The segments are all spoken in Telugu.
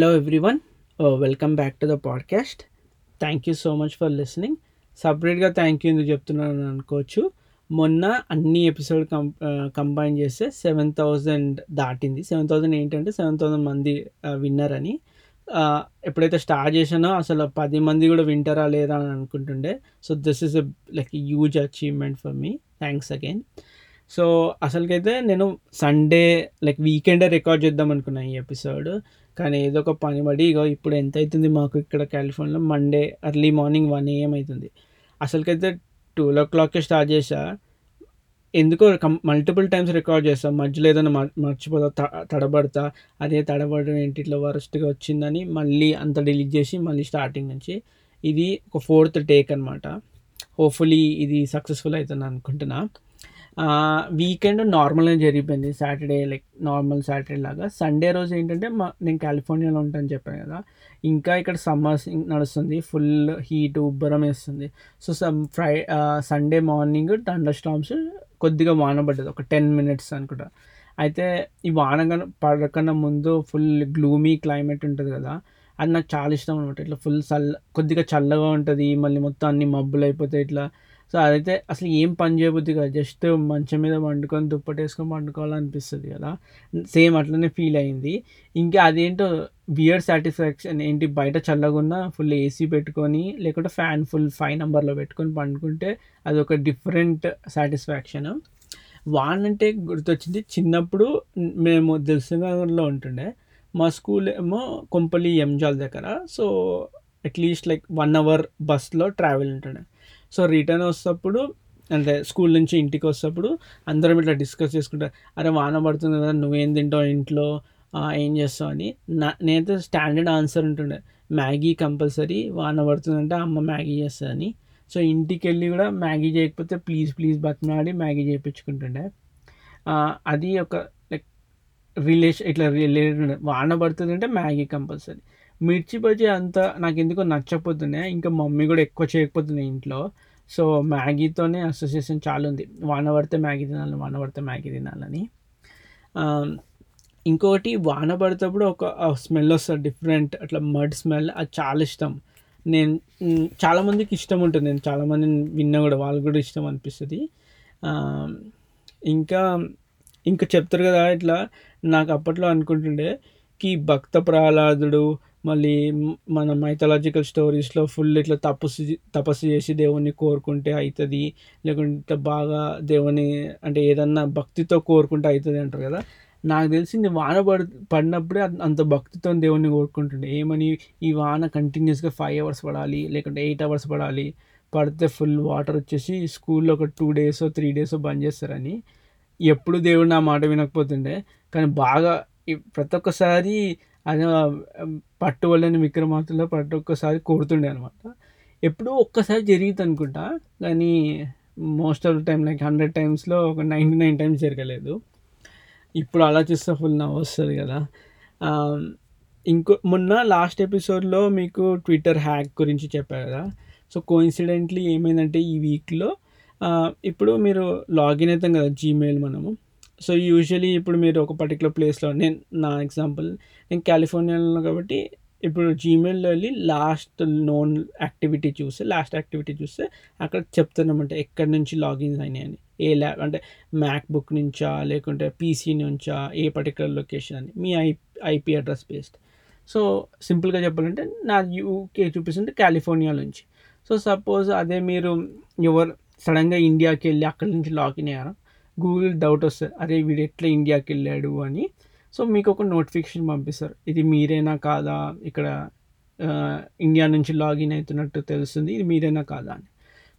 Hello everyone welcome back to the podcast thank you so much for listening సపరేట్గా థ్యాంక్ యూ ఎందుకు చెప్తున్నాను అనుకోవచ్చు. మొన్న అన్ని ఎపిసోడ్ కం కంబైన్ చేస్తే సెవెన్ థౌజండ్ దాటింది. సెవెన్ థౌజండ్ ఏంటంటే సెవెన్ థౌజండ్ మంది uh, విన్నర్ అని. Uh, ఎప్పుడైతే స్టార్ట్ చేశానో అసలు పది మంది కూడా వింటారా లేదా అని అనుకుంటుండే. So this is a like huge achievement for me thanks again so అసలుకైతే నేను సండే లైక్ వీకెండే రికార్డ్ చేద్దాం అనుకున్నాను ఈ ఎపిసోడ్ కానీ ఏదో ఒక పని పడి ఇగో ఇప్పుడు ఎంత అవుతుంది మాకు ఇక్కడ కాలిఫోర్నియాలో? Monday early morning one AM అవుతుంది అసలుకైతే టూ ఓ క్లాక్కే స్టార్ట్ చేసా? ఎందుకో కం మల్టిపుల్ టైమ్స్ రికార్డ్ చేస్తాం. మధ్యలో ఏదైనా మర్చిపోతా త- తడబడతా. అదే తడబడడం ఏంటి? ఇట్లా వరస్ట్గా వచ్చిందని మళ్ళీ అంత డిలీట్ చేసి మళ్ళీ స్టార్టింగ్ నుంచి ఇది ఒక ఫోర్త్ టేక్ అనమాట హోప్ఫుల్లీ ఇది సక్సెస్ఫుల్ అవుతుంది అనుకుంటున్నా. వీకెండ్ నార్మల్గా జరిగిపోయింది. సాటర్డే లైక్ నార్మల్ సాటర్డే లాగా. సండే రోజు ఏంటంటే మా నేను కాలిఫోర్నియాలో ఉంటాను చెప్పాను కదా. ఇంకా ఇక్కడ సమ్మర్ నడుస్తుంది. ఫుల్ హీట్ ఉబ్బరం వేస్తుంది. So some fry Sunday morning thunderstorms కొద్దిగా వాన పడ్డది. ఒక టెన్ మినిట్స్ అనుకుంటా. అయితే ఈ వాన కన్నా పడకన్నా ముందు ఫుల్ గ్లూమీ క్లైమేట్ ఉంటుంది కదా. అది నాకు చాలా ఇష్టం అనమాట ఇట్లా ఫుల్ చల్ల కొద్దిగా చల్లగా ఉంటుంది. మళ్ళీ మొత్తం అన్ని మబ్బులు అయిపోతాయి. ఇట్లా సో అదైతే అసలు ఏం పని చేయబుద్ది కదా. జస్ట్ మంచం మీద వండుకొని దుప్పటి వేసుకొని పండుకోవాలనిపిస్తుంది కదా. సేమ్ అట్లనే ఫీల్ అయింది. ఇంకా అదేంటో బియర్ సాటిస్ఫాక్షన్ ఏంటి? బయట చల్లగా ఉన్న ఫుల్ ఏసీ పెట్టుకొని లేకుంటే ఫ్యాన్ ఫుల్ ఫైవ్ నెంబర్లో పెట్టుకొని పండుకుంటే అది ఒక డిఫరెంట్ సాటిస్ఫాక్షన్. వాన్ అంటే గుర్తొచ్చింది చిన్నప్పుడు మేము దిల్సునగర్లో ఉంటుండే. మా స్కూల్ ఏమో కొంపల్లి ఎంజాల్ దగ్గర. So at least like one hour బస్లో ట్రావెల్ ఉంటుండే. సో రిటర్న్ వస్తప్పుడు అంటే స్కూల్ నుంచి ఇంటికి వస్తప్పుడు అందరం ఇట్లా డిస్కస్ చేసుకుంటారు అరే వాన పడుతుంది కదా నువ్వేం తింటావు ఇంట్లో? ఏం చేస్తావు? అని నా నేనైతే స్టాండర్డ్ ఆన్సర్ ఉంటుండే మ్యాగీ కంపల్సరీ వాన పడుతుందంటే అమ్మ మ్యాగీ చేస్తుందని. సో ఇంటికి వెళ్ళి కూడా మ్యాగీ చేయకపోతే ప్లీజ్ ప్లీజ్ బతిమాడి మ్యాగీ చేయించుకుంటుండే అది ఒక లైక్ రిలేషన్ ఇట్లా రిలేటెడ్ వాన పడుతుంది అంటే మ్యాగీ కంపల్సరీ. మిర్చి బజ్జీ అంత నాకు ఎందుకో నచ్చకపోతున్నాయి ఇంకా మమ్మీ కూడా ఎక్కువ చేయకపోతున్నాయి ఇంట్లో. సో మ్యాగీతోనే అసోసియేషన్ చాలా ఉంది. వాన పడితే మ్యాగీ తినాలి వాన పడితే మ్యాగీ తినాలని. ఇంకొకటి వాన పడేటప్పుడు ఒక స్మెల్ వస్తుంది డిఫరెంట్ అట్లా మడ్ స్మెల్ అది చాలా ఇష్టం. నేను చాలామందికి ఇష్టం ఉంటుంది. నేను చాలామంది విన్నా కూడా వాళ్ళకి కూడా ఇష్టం అనిపిస్తుంది. ఇంకా ఇంకా చెప్తారు కదా ఇట్లా నాకు అప్పట్లో అనుకుంటుండే కి భక్త ప్రహ్లాదుడు మళ్ళీ మన మైథలాజికల్ స్టోరీస్లో ఫుల్ ఇట్లా తపస్సు తపస్సు చేసి దేవుణ్ణి కోరుకుంటే అవుతుంది లేకుంటే బాగా దేవుని అంటే ఏదన్నా భక్తితో కోరుకుంటే అవుతుంది అంటారు కదా. నాకు తెలిసింది వాన పడి పడినప్పుడే అంత- భక్తితో దేవుణ్ణి కోరుకుంటుండే. ఏమని ఈ వాన కంటిన్యూస్గా ఫైవ్ అవర్స్ పడాలి లేకుంటే ఎయిట్ అవర్స్ పడాలి పడితే ఫుల్ వాటర్ వచ్చేసి స్కూల్లో ఒక two days three days bandh చేస్తారని ఎప్పుడు దేవుడు నా మాట వినకపోతుండే. కానీ బాగా ప్రతి ఒక్కసారి అది పట్టు వల్లని విక్రమార్కుల్లో పట్టు ఒక్కసారి కోరుతుండే అనమాట ఎప్పుడూ ఒక్కసారి జరిగింది అనుకుంటా కానీ most of the time like hundred టైమ్స్లో ఒక నైంటీ నైన్ టైమ్స్ జరగలేదు. ఇప్పుడు ఆలోచిస్తే ఫుల్ నవ్వు వస్తుంది కదా. ఇంకో మొన్న లాస్ట్ ఎపిసోడ్లో మీకు ట్విట్టర్ హ్యాక్ గురించి చెప్పారు కదా. సో కోఇన్సిడెంట్లీ ఏమైందంటే ఈ వీక్లో ఇప్పుడు మీరు లాగిన్ అవుతాం కదా జీమెయిల్ మనము. సో యూజువలీ ఇప్పుడు మీరు ఒక పర్టికులర్ ప్లేస్లో నేను నా ఎగ్జాంపుల్ నేను కాలిఫోర్నియాలో కాబట్టి ఇప్పుడు జీమెయిల్లో వెళ్ళి లాస్ట్ నోన్ యాక్టివిటీ చూస్తే లాస్ట్ యాక్టివిటీ చూస్తే అక్కడ చెప్తున్నామంటే ఎక్కడి నుంచి లాగిన్స్ అయినాయని ఏ ల్యాబ్ అంటే మ్యాక్ బుక్ నుంచా లేకుంటే పీసీ నుంచా ఏ పర్టికులర్ లొకేషన్ అని. మీ I IP address based so సింపుల్గా చెప్పాలంటే నా యూకే చూపిస్తుంటే కాలిఫోర్నియా నుంచి. సో సపోజ్ అదే మీరు ఎవరు సడన్గా ఇండియాకి వెళ్ళి అక్కడి నుంచి లాగిన్ అయ్యారు? గూగుల్ డౌట్ వస్తుంది అరే వీడు ఎట్లా ఇండియాకి వెళ్ళాడు? అని. సో మీకు ఒక నోటిఫికేషన్ పంపిస్తారు. ఇది మీరేనా కాదా? ఇక్కడ ఇండియా నుంచి లాగిన్ అవుతున్నట్టు తెలుస్తుంది. ఇది మీరేనా కాదా? అని.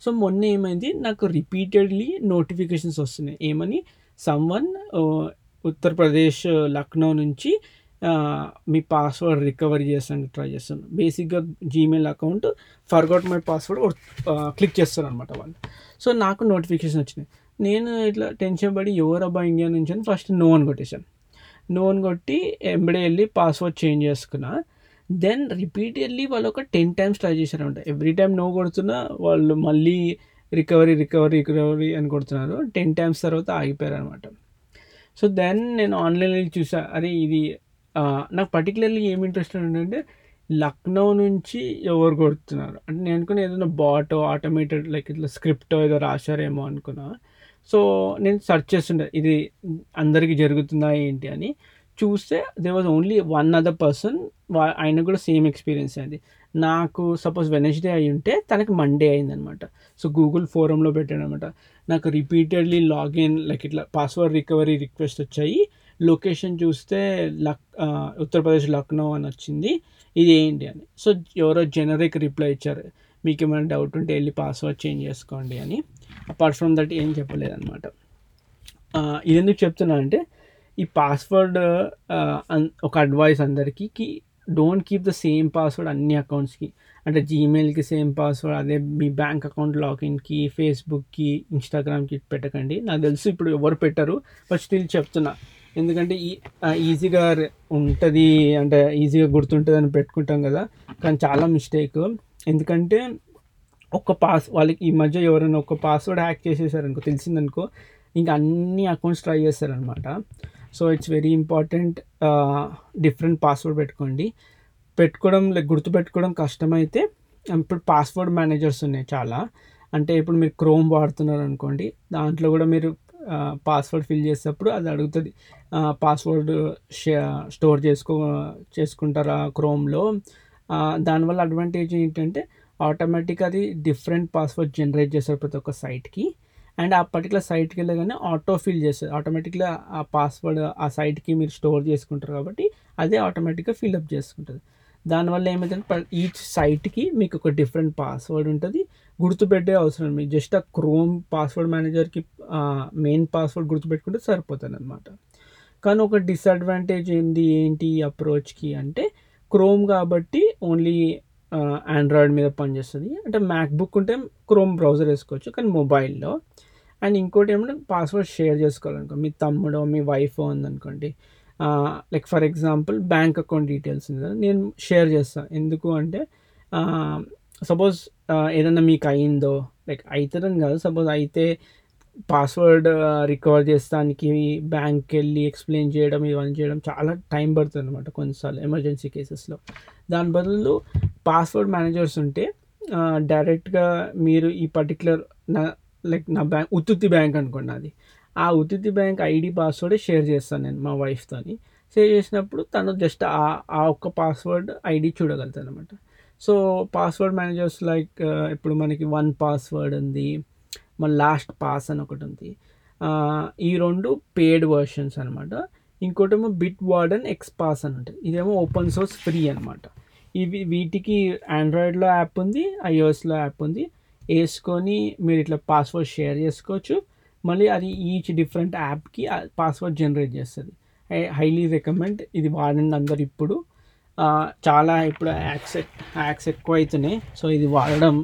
సో మొన్న ఏమైంది? నాకు రిపీటెడ్లీ నోటిఫికేషన్స్ వస్తున్నాయి. ఏమని? సమ్వన్ ఉత్తరప్రదేశ్ లక్నో నుంచి మీ పాస్వర్డ్ రికవరీ చేస్తాను ట్రై చేస్తాను బేసిక్గా Gmail account forgot my password click చేస్తారు అనమాట వాళ్ళు. సో నాకు నోటిఫికేషన్ వచ్చినాయి. నేను ఇట్లా టెన్షన్ పడి ఎవరబ్బా ఇండియా నుంచి అని ఫస్ట్ నో అని కొట్టేశాను. నో అని కొట్టి ఎంబడే వెళ్ళి పాస్వర్డ్ చేంజ్ చేసుకున్నా. దెన్ రిపీటెడ్లీ వాళ్ళు ఒక టెన్ టైమ్స్ ట్రై చేశారంట. ఎవ్రీ టైం నో కొడుతున్నా వాళ్ళు మళ్ళీ రికవరీ రికవరీ రికవరీ అని కొడుతున్నారు. టెన్ టైమ్స్ తర్వాత ఆగిపోయారు అనమాట సో దెన్ నేను ఆన్లైన్లో చూసా. అరే ఇది నాకు పర్టికులర్లీ ఏమి ఇంట్రెస్ట్ ఏంటంటే లక్నో నుంచి ఎవరు కొడుతున్నారు? అంటే నేను అనుకున్నా ఏదైనా బాటో ఆటోమేటెడ్ లైక్ ఇట్లా స్క్రిప్ట్ ఏదో రాశారేమో అనుకున్నా. సో నేను సెర్చ్ చేస్తుండే ఇది అందరికీ జరుగుతుందా ఏంటి అని. చూస్తే they was only one other person ఆయన కూడా సేమ్ ఎక్స్పీరియన్స్ అయింది నాకు సపోజ్ వెనస్డే అయి ఉంటే తనకి మండే అయిందనమాట. సో గూగుల్ ఫోరంలో పెట్టాడు అనమాట నాకు రిపీటెడ్లీ లాగిన్ లైక్ ఇట్లా పాస్వర్డ్ రికవరీ రిక్వెస్ట్ వచ్చాయి. లొకేషన్ చూస్తే లక్ ఉత్తరప్రదేశ్ లక్నో అని వచ్చింది. ఇది ఏంటి అని. సో ఎవరో జనరిక్ రిప్లై ఇచ్చారు. మీకు ఏమైనా డౌట్ ఉంటే వెళ్ళి పాస్వర్డ్ చేంజ్ చేసుకోండి అని. అపార్ట్ ఫ్రమ్ దట్ ఏం చెప్పలేదన్నమాట. ఇది ఎందుకు చెప్తున్నా అంటే ఈ పాస్వర్డ్ ఒక అడ్వైస్ అందరికీ కి don't keep the same password అన్ని అకౌంట్స్కి అంటే జీమెయిల్కి సేమ్ పాస్వర్డ్ అదే మీ బ్యాంక్ అకౌంట్ లాగిన్కి ఫేస్బుక్కి ఇన్స్టాగ్రామ్కి పెట్టకండి. నాకు తెలుసు ఇప్పుడు ఎవరు పెట్టరు బట్ స్టిల్ చెప్తున్నా. ఎందుకంటే ఈ ఈజీగా ఉంటుంది అంటే ఈజీగా గుర్తుంటుంది అని పెట్టుకుంటాం కదా. కానీ చాలా మిస్టేక్ ఎందుకంటే ఒక పాస్ వాళ్ళకి ఈ మధ్య ఎవరైనా ఒక పాస్వర్డ్ హ్యాక్ చేసేసారనుకో తెలిసిందనుకో ఇంకా అన్ని అకౌంట్స్ ట్రై చేస్తారనమాట so it's very important different password పెట్టుకోండి. పెట్టుకోవడం లైక్ గుర్తుపెట్టుకోవడం కష్టమైతే ఇప్పుడు పాస్వర్డ్ మేనేజర్స్ ఉన్నాయి చాలా. అంటే ఇప్పుడు మీరు క్రోమ్ వాడుతున్నారు అనుకోండి దాంట్లో కూడా మీరు uh, పాస్వర్డ్ ఫిల్ చేసేటప్పుడు అది అడుగుతుంది పాస్వర్డ్ స్టోర్ చేసుకో చేసుకుంటారా క్రోమ్లో uh, దానివల్ల అడ్వాంటేజ్ ఏంటంటే ఆటోమేటిక్గా అది డిఫరెంట్ పాస్వర్డ్ జనరేట్ చేస్తారు ప్రతి ఒక్క సైట్కి అండ్ ఆ పర్టికులర్ సైట్కి వెళ్ళగానే ఆటో ఫిల్ చేస్తుంది ఆటోమేటిక్గా ఆ పాస్వర్డ్ ఆ సైట్కి మీరు స్టోర్ చేసుకుంటారు కాబట్టి అదే ఆటోమేటిక్గా ఫిల్అప్ చేసుకుంటుంది. దానివల్ల ఏమైందంటే ఈచ్ సైట్కి మీకు ఒక డిఫరెంట్ పాస్వర్డ్ ఉంటుంది. గుర్తుపెట్టే అవసరం మీకు జస్ట్ ఆ క్రోమ్ పాస్వర్డ్ మేనేజర్కి మెయిన్ పాస్వర్డ్ గుర్తుపెట్టుకుంటే సరిపోతుంది అనమాట కానీ ఒక డిసడ్వాంటేజ్ ఏంటి ఏంటి అప్రోచ్కి అంటే క్రోమ్ కాబట్టి ఓన్లీ ఆండ్రాయిడ్ మీద పనిచేస్తుంది. అంటే మ్యాక్బుక్ ఉంటే క్రోమ్ బ్రౌజర్ వేసుకోవచ్చు కానీ మొబైల్లో అండ్ ఇంకోటి ఏమంటే పాస్వర్డ్ షేర్ చేసుకోవాలనుకో మీ తమ్ముడో మీ వైఫ్ ఉందనుకోండి like for example bank account details నేను షేర్ చేస్తాను ఎందుకు అంటే సపోజ్ ఏదన్నా మీకు అయిందో లైక్ అవుతుందని కాదు సపోజ్ అయితే పాస్వర్డ్ రికవర్ చేస్తానికి బ్యాంక్కి వెళ్ళి ఎక్స్ప్లెయిన్ చేయడం ఇవన్నీ చేయడం చాలా టైం పడుతుంది అనమాట కొన్నిసార్లు ఎమర్జెన్సీ కేసెస్లో దాని బదులు పాస్వర్డ్ మేనేజర్స్ ఉంటే డైరెక్ట్గా మీరు ఈ పర్టికులర్ నా లైక్ నా బ్యాంక్ ఉత్తుత్తి బ్యాంక్ అనుకోండి అది. ఆ ఉత్తుత్తి బ్యాంక్ ఐడి పాస్వర్డే షేర్ చేస్తాను నేను మా వైఫ్తో షేర్ చేసినప్పుడు తను జస్ట్ ఆ ఆ ఒక్క పాస్వర్డ్ ఐడి చూడగలుగుతాను అనమాట సో పాస్వర్డ్ మేనేజర్స్ లైక్ ఇప్పుడు మనకి వన్ పాస్వర్డ్ ఉంది. మన లాస్ట్ పాస్ అని ఒకటి ఉంది. ఈ రెండు పేడ్ వర్షన్స్ అనమాట ఇంకోటేమో బిట్ వార్డెన్ ఎక్స్ పాస్ అని ఉంటుంది. ఇదేమో ఓపెన్ సోర్స్ ఫ్రీ అనమాట ఇవి వీటికి ఆండ్రాయిడ్లో యాప్ ఉంది ఐఓఎస్లో యాప్ ఉంది. వేసుకొని మీరు ఇట్లా పాస్వర్డ్ షేర్ చేసుకోవచ్చు. మళ్ళీ అది ఈచ్ డిఫరెంట్ యాప్కి పాస్వర్డ్ జనరేట్ చేస్తుంది. ఐ హైలీ రికమెండ్ ఇది వాడండి అందరు ఇప్పుడు చాలా ఇప్పుడు యాక్స్ యాక్స్ ఎక్కువ అవుతున్నాయి సో ఇది వాడడం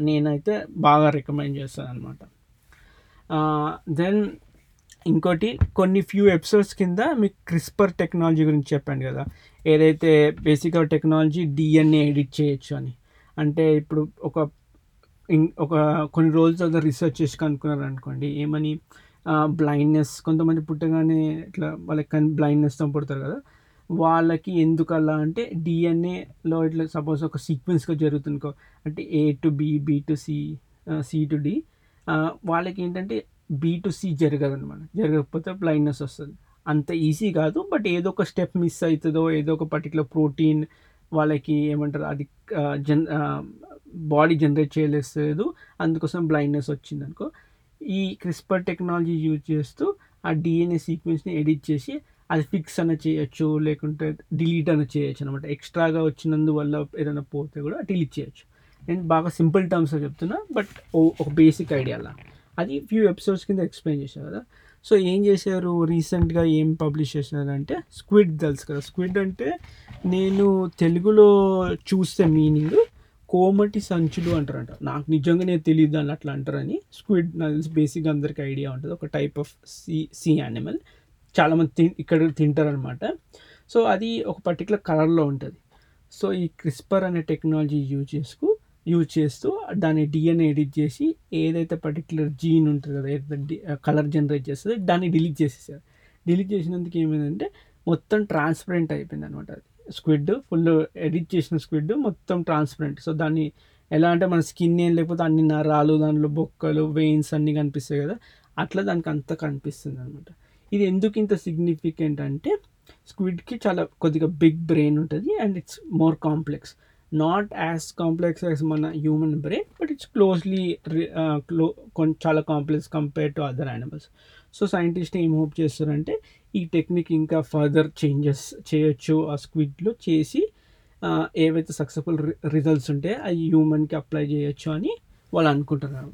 నేనైతే బాగా రికమెండ్ చేస్తాను అనమాట దెన్ ఇంకోటి కొన్ని ఫ్యూ ఎపిసోడ్స్ కింద మీకు క్రిస్పర్ టెక్నాలజీ గురించి చెప్పాను కదా. ఏదైతే బేసిక్గా టెక్నాలజీ డిఎన్ఏ ఎడిట్ చేయొచ్చు అని. అంటే ఇప్పుడు ఒక ఒక కొన్ని రోజుల తర్వాత రీసెర్చ్ చేసి కనుక్కున్నారు అనుకోండి ఏమని బ్లైండ్నెస్ కొంతమంది పుట్టగానే ఇట్లా వాళ్ళకి కన్ బ్లైండ్నెస్తో పుడతారు కదా. వాళ్ళకి ఎందుకు అలా అంటే డిఎన్ఏలో ఇట్లా సపోజ్ ఒక సీక్వెన్స్గా జరుగుతుంది అంటే A to B B to C C to D వాళ్ళకి ఏంటంటే బి టు సి జరగదు అనమాట జరగకపోతే బ్లైండ్నెస్ వస్తుంది. అంత ఈజీ కాదు బట్ ఏదో ఒక స్టెప్ మిస్ అవుతుందో ఏదో ఒక పర్టికులర్ ప్రోటీన్ వాళ్ళకి ఏమంటారు అది జన్ బాడీ జనరేట్ చేయలేదు అందుకోసం బ్లైండ్నెస్ వచ్చింది అనుకో ఈ క్రిస్పర్ టెక్నాలజీ యూజ్ చేస్తూ ఆ డిఎన్ఏ సీక్వెన్స్ని ఎడిట్ చేసి అది ఫిక్స్ అన్న చేయొచ్చు లేకుంటే డిలీట్ అన్న చేయొచ్చు అనమాట ఎక్స్ట్రాగా వచ్చినందువల్ల ఏదైనా పోతే కూడా డిలీట్ చేయొచ్చు. నేను బాగా సింపుల్ టర్మ్స్లో చెప్తున్నా బట్ ఒక బేసిక్ ఐడియా అలా. అది ఫ్యూ ఎపిసోడ్స్ కింద ఎక్స్ప్లెయిన్ చేశారు కదా. సో ఏం చేశారు? రీసెంట్గా ఏం పబ్లిష్ చేశారంటే స్క్విడ్ తెలుసు కదా. స్క్విడ్ అంటే నేను తెలుగులో చూస్తే మీనింగ్ కోమటి సంచులు అంటారంట. నాకు నిజంగా నేను తెలియదు దాన్ని అట్లా అంటారని స్క్విడ్ నాకు తెలిసి బేసిక్గా అందరికి ఐడియా ఉంటుంది. ఒక type of sea sea animal. చాలామంది తి ఇక్కడ తింటారనమాట. సో అది ఒక పర్టికులర్ కలర్లో ఉంటుంది. సో ఈ క్రిస్పర్ అనే టెక్నాలజీ యూజ్ చేసుకు యూజ్ చేస్తూ దాన్ని డిఎన్ఏ ఎడిట్ చేసి ఏదైతే పర్టికులర్ జీన్ ఉంటుంది కదా ఏదైతే కలర్ జనరేట్ చేస్తుంది దాన్ని డిలీట్ చేసేసారు. డిలీట్ చేసినందుకు ఏమైందంటే మొత్తం ట్రాన్స్పరెంట్ అయిపోయింది అనమాట అది. స్క్విడ్ ఫుల్ ఎడిట్ చేసిన స్క్విడ్ మొత్తం ట్రాన్స్పరెంట్ సో దాన్ని ఎలా అంటే మన స్కిన్ ఏం లేకపోతే అన్ని నరాలు దానిలో బొక్కలు వెయిన్స్ అన్నీ కనిపిస్తాయి కదా అట్లా దానికి అంత కనిపిస్తుంది అనమాట ఇది ఎందుకు ఇంత సిగ్నిఫికెంట్ అంటే స్క్విడ్కి చాలా కొద్దిగా బిగ్ బ్రెయిన్ ఉంటుంది and it's more complex not as complex as మన human brain but it's closely క్లో చాలా complex compare to other animals so scientist ఏం హోప్ చేస్తారంటే ఈ టెక్నిక్ ఇంకా ఫర్దర్ చేంజెస్ చేయొచ్చు ఆ స్క్విడ్లో చేసి ఏవైతే సక్సెస్ఫుల్ రిజల్ట్స్ ఉంటాయో అవి హ్యూమన్కి అప్లై చేయొచ్చు అని వాళ్ళు అనుకుంటున్నారు.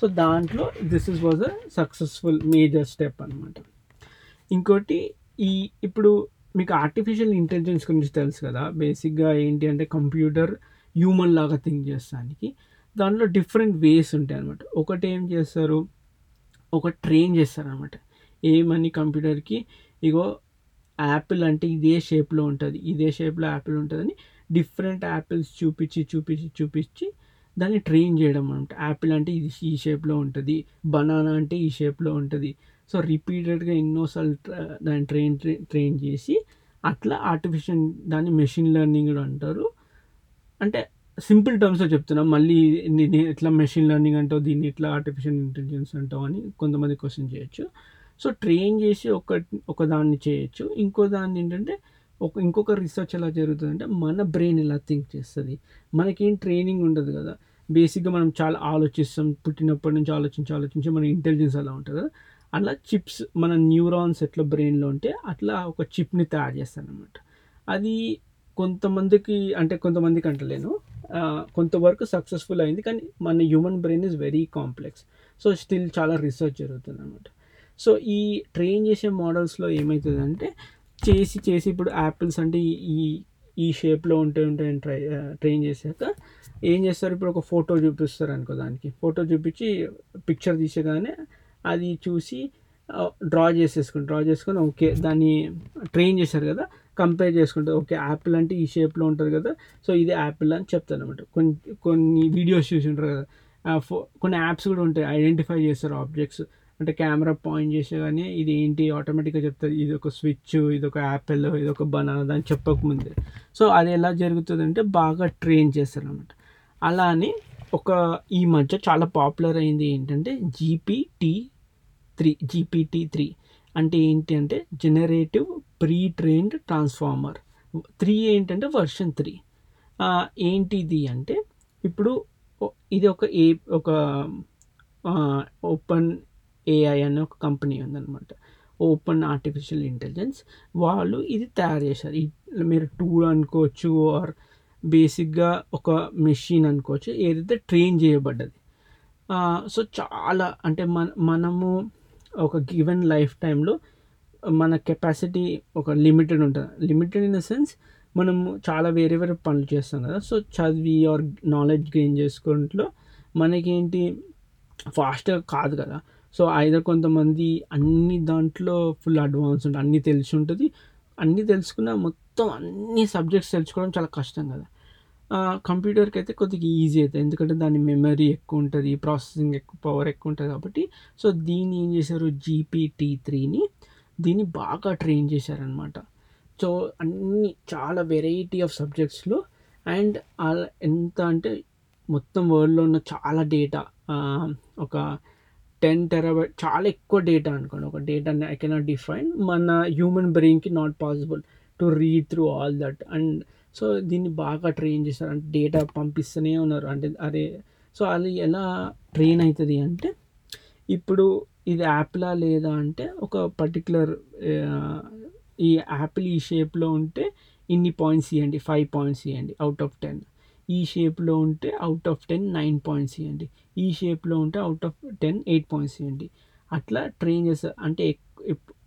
సో దాంట్లో this is was a successful major step అనమాట ఇంకోటి ఈ ఇప్పుడు మీకు ఆర్టిఫిషియల్ ఇంటెలిజెన్స్ గురించి తెలుసు కదా? బేసిక్గా ఏంటి అంటే కంప్యూటర్ హ్యూమన్ లాగా థింక్ చేస్తానికి. దాంట్లో డిఫరెంట్ వేస్ ఉంటాయి అనమాట ఒకటి ఏం చేస్తారు? ఒక ట్రైన్ చేస్తారనమాట ఏమని కంప్యూటర్కి? ఇగో యాపిల్ అంటే ఇదే షేప్లో ఉంటుంది. ఇదే షేప్లో యాపిల్ ఉంటుందని డిఫరెంట్ యాపిల్స్ చూపించి చూపించి చూపించి దాన్ని ట్రైన్ చేయడం అనమాట యాపిల్ అంటే ఇది ఈ షేప్లో ఉంటుంది. బనానా అంటే ఈ షేప్లో ఉంటుంది. సో రిపీటెడ్గా ఎన్నోసార్లు దాన్ని ట్రైన్ ట్రైన్ చేసి అట్లా ఆర్టిఫిషియల్ దాన్ని మెషిన్ లెర్నింగ్ అంటారు. అంటే సింపుల్ టర్మ్స్లో చెప్తున్నాం. మళ్ళీ నేను ఎట్లా మెషిన్ లెర్నింగ్ అంటావు దీన్ని ఎట్లా ఆర్టిఫిషియల్ ఇంటెలిజెన్స్ అంటావు అని కొంతమంది క్వశ్చన్ చేయొచ్చు. సో ట్రైన్ చేసి ఒక ఒక దాన్ని చేయొచ్చు. ఇంకో దాన్ని ఏంటంటే ఒక ఇంకొక రీసెర్చ్ ఎలా జరుగుతుందంటే మన బ్రెయిన్ ఎలా థింక్ చేస్తుంది. మనకేం ట్రైనింగ్ ఉండదు కదా. బేసిక్గా మనం చాలా ఆలోచిస్తాం. పుట్టినప్పటి నుంచి ఆలోచించి ఆలోచించి మన ఇంటెలిజెన్స్ అలా ఉంటుంది కదా. అట్లా చిప్స్ మన న్యూరాన్స్ ఎట్లా బ్రెయిన్లో ఉంటే అట్లా ఒక చిప్ని తయారు చేస్తానమాట అది కొంతమందికి అంటే కొంతమందికి అంటలేను. కొంతవరకు సక్సెస్ఫుల్ అయింది కానీ మన human brain is very complex. So still చాలా రీసెర్చ్ జరుగుతుంది అనమాట సో ఈ ట్రైన్ చేసే మోడల్స్లో ఏమవుతుందంటే చేసి చేసి ఇప్పుడు యాపిల్స్ అంటే ఈ ఈ షేప్లో ఉంటే ఉంటే ట్రై ట్రైన్ చేశాక ఏం చేస్తారు? ఇప్పుడు ఒక ఫోటో చూపిస్తారు అనుకో దానికి. ఫోటో చూపించి పిక్చర్ తీసేగానే అది చూసి డ్రా చేసేసుకుని డ్రా చేసుకొని ఓకే దాన్ని ట్రైన్ చేశారు కదా కంపేర్ చేసుకుంటే ఓకే యాపిల్ అంటే ఈ షేప్లో ఉంటుంది కదా సో ఇది యాపిల్ అని చెప్తాను అనమాట కొన్ని కొన్ని వీడియోస్ చూసి ఉంటారు కదా కొన్ని యాప్స్ కూడా ఉంటాయి ఐడెంటిఫై చేస్తారు ఆబ్జెక్ట్స్ అంటే కెమెరా పాయింట్ చేసే కానీ ఇది ఏంటి ఆటోమేటిక్గా చెప్తుంది ఇది ఒక స్విచ్ ఇది ఒక యాపిల్ ఇది ఒక బనానా అని చెప్పకముందే. సో అది ఎలా జరుగుతుందంటే బాగా ట్రైన్ చేస్తారు అనమాట అలా అని ఒక ఈ మధ్య చాలా పాపులర్ అయింది ఏంటంటే జీపీటీ త్రీ జీపీటీ త్రీ. అంటే ఏంటి అంటే generative pre trained transformer. Three ఏంటంటే వర్షన్ త్రీ. ఏంటిది అంటే ఇప్పుడు ఇది ఒక ఏ ఒక ఓపెన్ ఏఐ అనే ఒక కంపెనీ ఉందన్నమాట. Open artificial intelligence. వాళ్ళు ఇది తయారు చేశారు. మీరు టూల్ అనుకోవచ్చు ఆర్ బేసిక్గా ఒక మెషిన్ అనుకోవచ్చు ఏదైతే ట్రైన్ చేయబడ్డది. సో చాలా అంటే మన మనము ఒక గివెన్ లైఫ్ టైంలో మన కెపాసిటీ ఒక లిమిటెడ్ ఉంటుంది. లిమిటెడ్ ఇన్ ద సెన్స్ మనము చాలా వేరే వేరే పనులు చేస్తాం కదా. సో చదివి ఆర్ నాలెడ్జ్ గెయిన్ చేసుకుంట్లో మనకేంటి? ఫాస్ట్గా కాదు కదా. సో ఐదర్ కొంతమంది అన్ని దాంట్లో ఫుల్ అడ్వాన్స్ ఉంటుంది అన్నీ తెలిసి ఉంటుంది. అన్నీ తెలుసుకున్న మొత్తం అన్ని సబ్జెక్ట్స్ తెలుసుకోవడం చాలా కష్టం కదా. కంప్యూటర్కి అయితే కొద్దిగా ఈజీ అవుతుంది ఎందుకంటే దాని మెమరీ ఎక్కువ ఉంటుంది ప్రాసెసింగ్ ఎక్కువ పవర్ ఎక్కువ ఉంటుంది కాబట్టి. సో దీన్ని ఏం చేశారు? జీపీటీ త్రీని దీన్ని బాగా ట్రైన్ చేశారనమాట సో అన్ని చాలా వెరైటీ ఆఫ్ సబ్జెక్ట్స్లో అండ్ ఎంత అంటే మొత్తం వరల్డ్లో ఉన్న చాలా డేటా. ఒక టెన్ టెరాబైట్ చాలా ఎక్కువ డేటా అనుకోండి. ఒక డేటా ఐ కెనాట్ డిఫైన్. మన హ్యూమన్ బ్రెయిన్కి not possible to read through all that. And so దీన్ని బాగా ట్రైన్ చేస్తారు అంటే డేటా పంపిస్తూనే ఉన్నారు. అంటే అరే సో అది ఎలా ట్రైన్ అవుతుంది అంటే ఇప్పుడు ఇది యాప్లా లేదా అంటే ఒక పర్టికులర్ ఈ యాపిల్ ఈ షేప్లో ఉంటే ఇన్ని పాయింట్స్ ఇవ్వండి ఫైవ్ పాయింట్స్ ఇవ్వండి అవుట్ ఆఫ్ టెన్ ఈ షేప్లో ఉంటే out of ten nine points ఇవ్వండి ఈ షేప్లో ఉంటే out of ten eight points ఇవ్వండి అట్లా ట్రైన్ చేస్తారు అంటే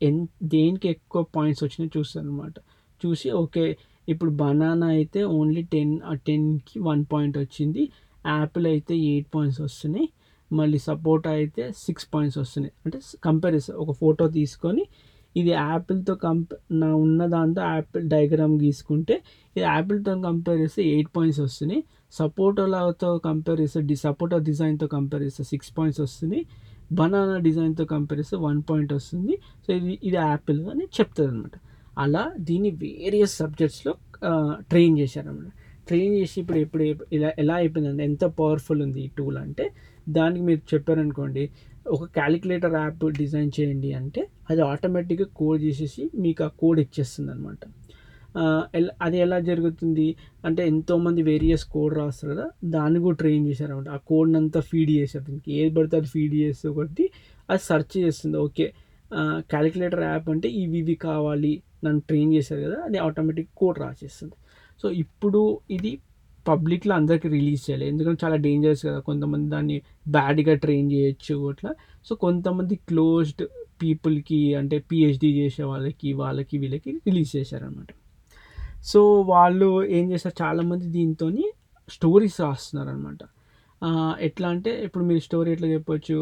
ఎన్ దేనికి ఎక్కువ పాయింట్స్ వచ్చినాయో చూస్తారు అనమాట చూసి ఓకే ఇప్పుడు బనానా అయితే ఓన్లీ టెన్ టెన్కి వన్ పాయింట్ వచ్చింది. యాపిల్ అయితే ఎయిట్ పాయింట్స్ వస్తున్నాయి. మళ్ళీ సపోటా అయితే సిక్స్ పాయింట్స్ వస్తున్నాయి. అంటే కంపారిజన్ ఒక ఫోటో తీసుకొని ఇది యాపిల్తో కంప నా ఉన్న దాంతో యాపిల్ డయాగ్రామ్ గీసుకుంటే ఇది యాపిల్తో కంపేర్ చేస్తే ఎయిట్ పాయింట్స్ వస్తున్నాయి. సపోటోలాతో కంపేర్ చేస్తే డి సపోటా డిజైన్తో కంపేర్ చేస్తే సిక్స్ పాయింట్స్ వస్తున్నాయి. బనానా డిజైన్తో కంపేర్ చేస్తే వన్ పాయింట్ వస్తుంది. సో ఇది ఇది యాపిల్ అని చెప్తుంది అనమాట అలా దీన్ని వేరియస్ సబ్జెక్ట్స్లో ట్రైన్ చేశారన్నమాట. ట్రైన్ చేసి ఇప్పుడు ఇప్పుడు ఇలా ఎలా అయిపోయిందంటే ఎంత పవర్ఫుల్ ఉంది ఈ టూల్ అంటే దానికి మీరు చెప్పారనుకోండి ఒక క్యాలిక్యులేటర్ యాప్ డిజైన్ చేయండి అంటే అది ఆటోమేటిక్గా కోడ్ చేసేసి మీకు ఆ కోడ్ ఇచ్చేస్తుంది అనమాట అది ఎలా జరుగుతుంది? అంటే ఎంతోమంది వేరియస్ కోడ్ రాస్తారు కదా దాన్ని కూడా ట్రైన్ చేశారనమాట ఆ కోడ్ని అంతా ఫీడ్ చేశారు. దీనికి ఏది పడితే అది ఫీడ్ చేస్తే ఒకటి అది సెర్చ్ చేస్తుంది. ఓకే క్యాలిక్యులేటర్ యాప్ అంటే ఇవి ఇవి కావాలి నన్ను ట్రైన్ చేశారు కదా అది ఆటోమేటిక్ కోడ్ రాసేస్తుంది. సో ఇప్పుడు ఇది పబ్లిక్లో అందరికీ రిలీజ్ చేయాలి. ఎందుకంటే చాలా డేంజరస్ కదా కొంతమంది దాన్ని బ్యాడ్గా ట్రైన్ చేయొచ్చు అట్లా. సో కొంతమంది క్లోజ్డ్ పీపుల్కి అంటే పిహెచ్డి చేసే వాళ్ళకి వాళ్ళకి వీళ్ళకి రిలీజ్ చేశారనమాట సో వాళ్ళు ఏం చేస్తారు? చాలామంది దీంతో స్టోరీస్ రాస్తున్నారు అనమాట ఎట్లా అంటే ఇప్పుడు మీరు స్టోరీ ఎట్లా చెప్పొచ్చు?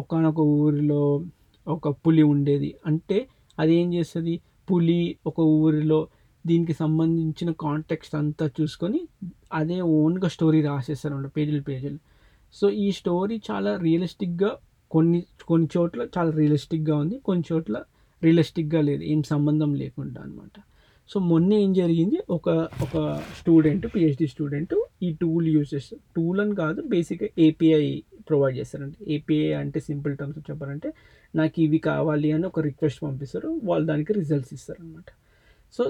ఒకనొక ఊరిలో ఒక పులి ఉండేది. అంటే అది ఏం చేస్తుంది? పులి ఒక ఊరిలో దీనికి సంబంధించిన కాంటెక్స్ట్ అంతా చూసుకొని అదే ఓన్గా స్టోరీ రాసేస్తారు పేజీలు పేజీలు. సో ఈ స్టోరీ చాలా రియలిస్టిక్గా కొన్ని కొన్ని చోట్ల చాలా రియలిస్టిక్గా ఉంది కొన్ని చోట్ల రియలిస్టిక్గా లేదు ఏం సంబంధం లేకుండా అనమాట సో మొన్న ఏం జరిగింది? ఒక ఒక స్టూడెంట్ పిహెచ్డి స్టూడెంట్ ఈ టూల్ యూజ్ చేస్తారు టూల్ అని కాదు బేసిక్గా ఏపీఐ ప్రొవైడ్ చేస్తారంటే ఏపీఐ అంటే సింపుల్ టర్మ్స్ చెప్పారంటే నాకు ఇవి కావాలి అని ఒక రిక్వెస్ట్ పంపిస్తారు వాళ్ళు దానికి రిజల్ట్స్ ఇస్తారు అనమాట సో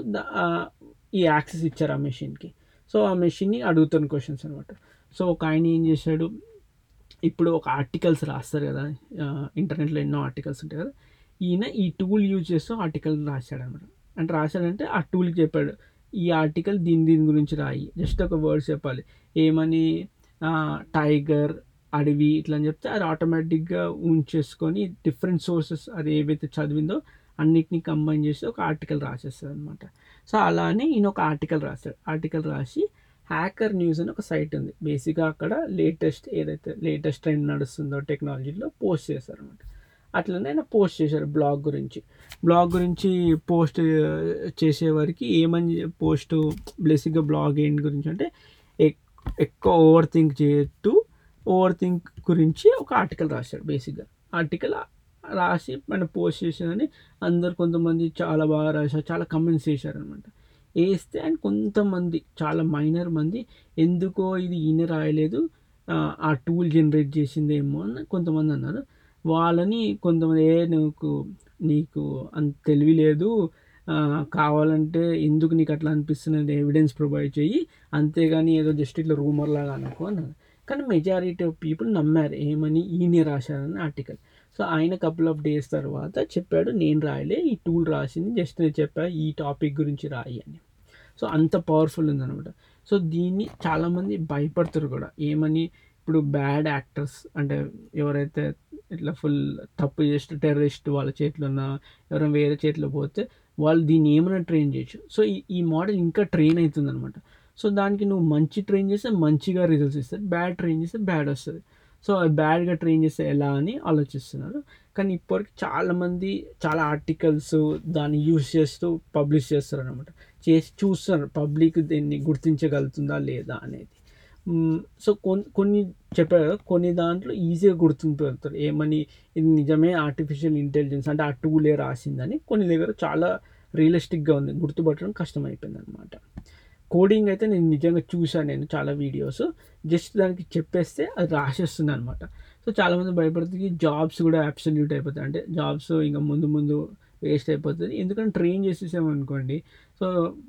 ఈ యాక్సెస్ ఇచ్చారు ఆ మెషిన్కి. సో ఆ మెషిన్ని అడుగుతున్న క్వశ్చన్స్ అనమాట సో ఒక ఆయన ఏం చేశాడు ఇప్పుడు ఒక ఆర్టికల్స్ రాస్తారు కదా ఇంటర్నెట్లో ఎన్నో ఆర్టికల్స్ ఉంటాయి కదా ఈయన ఈ టూల్ యూజ్ చేస్తూ ఆర్టికల్ రాశాడు అనమాట అంటే రాశాడంటే ఆ టూల్కి చెప్పాడు. ఈ ఆర్టికల్ దీని దీని గురించి రాయి. జస్ట్ ఒక వర్డ్స్ చెప్పాలి. ఏమని? టైగర్ అడవి ఇట్లా అని చెప్తే అది ఆటోమేటిక్గా ఉంచేసుకొని డిఫరెంట్ సోర్సెస్ అది ఏవైతే చదివిందో అన్నిటినీ కంబైన్ చేసి ఒక ఆర్టికల్ రాసేస్తుంది అనమాట సో అలానే ఈయన ఒక ఆర్టికల్ రాశాడు. ఆర్టికల్ రాసి హ్యాకర్ న్యూస్ అని ఒక సైట్ ఉంది. బేసిక్గా అక్కడ లేటెస్ట్ ఏదైతే లేటెస్ట్ ట్రెండ్ నడుస్తుందో టెక్నాలజీలో పోస్ట్ చేశారనమాట అట్లనే ఆయన పోస్ట్ చేశారు బ్లాగ్ గురించి. బ్లాగ్ గురించి పోస్ట్ చేసేవారికి ఏమని పోస్ట్ బేసిక్గా బ్లాగ్ ఏంటి గురించి అంటే ఎక్కువ ఓవర్ థింక్ చేయొద్దు ఓవర్ థింక్ గురించి ఒక ఆర్టికల్ రాశాడు బేసిక్గా. ఆర్టికల్ రాసి మన పోస్ట్ చేశానని అందరు కొంతమంది చాలా బాగా రాశారు చాలా కమెంట్స్ చేశారనమాట వేస్తే అండ్ కొంతమంది చాలా మైనర్ మంది ఎందుకో ఇది ఈయన రాయలేదు ఆ టూల్ జనరేట్ చేసిందేమో అని కొంతమంది అన్నారు. వాళ్ళని కొంతమంది ఏ నువ్వు నీకు అంత తెలివి లేదు. కావాలంటే ఎందుకు నీకు అట్లా అనిపిస్తున్నది ఎవిడెన్స్ ప్రొవైడ్ చేయి. అంతేగాని ఏదో జస్ట్ ఇట్లా రూమర్ లాగా అనుకో అన్నారు కానీ మెజారిటీ ఆఫ్ పీపుల్ నమ్మారు. ఏమని? ఈయన రాశారని ఆర్టికల్ సో ఆయన కపుల్ ఆఫ్ డేస్ తర్వాత చెప్పాడు నేను రాయలే. ఈ టూల్ రాసింది. జస్ట్ నేను చెప్పా ఈ టాపిక్ గురించి రాయి అని. సో అంత పవర్ఫుల్ ఉందనమాట సో దీన్ని చాలామంది భయపడతారు కూడా. ఏమని? ఇప్పుడు బ్యాడ్ యాక్టర్స్ అంటే ఎవరైతే ఇట్లా ఫుల్ తప్పు చేసిన టెర్రరిస్ట్ వాళ్ళ చేతిలో ఉన్న ఎవరైనా వేరే చేతిలో పోతే వాళ్ళు దీన్ని ఏమైనా ట్రైన్ చేయొచ్చు. సో ఈ ఈ మోడల్ ఇంకా ట్రైన్ అవుతుంది అనమాట సో దానికి నువ్వు మంచి ట్రైన్ చేస్తే మంచిగా రిజల్ట్స్ ఇస్తుంది బ్యాడ్ ట్రైన్ చేస్తే బ్యాడ్ వస్తుంది. సో బ్యాడ్గా ట్రైన్ చేస్తే ఎలా అని ఆలోచిస్తున్నారు. కానీ ఇప్పటికి చాలామంది చాలా ఆర్టికల్స్ దాన్ని యూస్ చేస్తూ పబ్లిష్ చేస్తారు అనమాట చేసి చూస్తారు పబ్లిక్ దీన్ని గుర్తించగలుగుతుందా లేదా అనేది. సో కొన్ని కొన్ని చెప్పారు కదా కొన్ని దాంట్లో ఈజీగా గుర్తుంపెడతారు ఏమని ఇది నిజమే ఆర్టిఫిషియల్ ఇంటెలిజెన్స్ అంటే ఆ టూలే రాసిందని. కొన్ని దగ్గర చాలా రియలిస్టిక్గా ఉంది గుర్తుపట్టడం కష్టమైపోయింది అనమాట కోడింగ్ అయితే నేను నిజంగా చూశాను నేను చాలా వీడియోస్ జస్ట్ దానికి చెప్పేస్తే అది రాసేస్తుంది అనమాట సో చాలామంది భయపడుతుంది జాబ్స్ కూడా అబ్సల్యూట్ అయిపోతాయి. అంటే జాబ్స్ ఇంకా ముందు ముందు వేస్ట్ అయిపోతుంది. ఎందుకంటే ట్రైన్ చేసేసామనుకోండి సో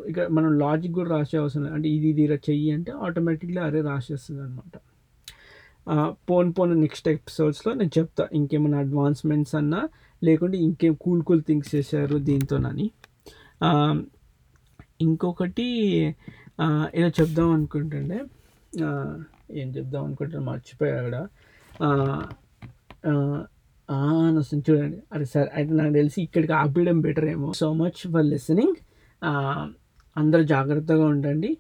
ఇక మనం లాజిక్ కూడా రాసే అవసరం లేదు. అంటే ఇది ఇది చెయ్యి అంటే ఆటోమేటిక్గా అదే రాసేస్తుంది అనమాట పోన్ పోన్ నెక్స్ట్ ఎపిసోడ్స్లో నేను చెప్తా. ఇంకేమైనా అడ్వాన్స్మెంట్స్ అన్నా లేకుంటే ఇంకేం కూల్ కూల్ థింగ్స్ చేశారు దీంతోనని. ఇంకొకటి ఏదో చెప్దాం అనుకుంటుండే. ఏం చెప్దాం అనుకుంటున్నా మర్చిపోయా అక్కడ. అని వస్తుంది చూడండి. అరే సార్ అయితే నాకు తెలిసి ఇక్కడికి ఆపేయడం బెటర్ ఏమో. So much for listening. అందరూ జాగ్రత్తగా ఉండండి.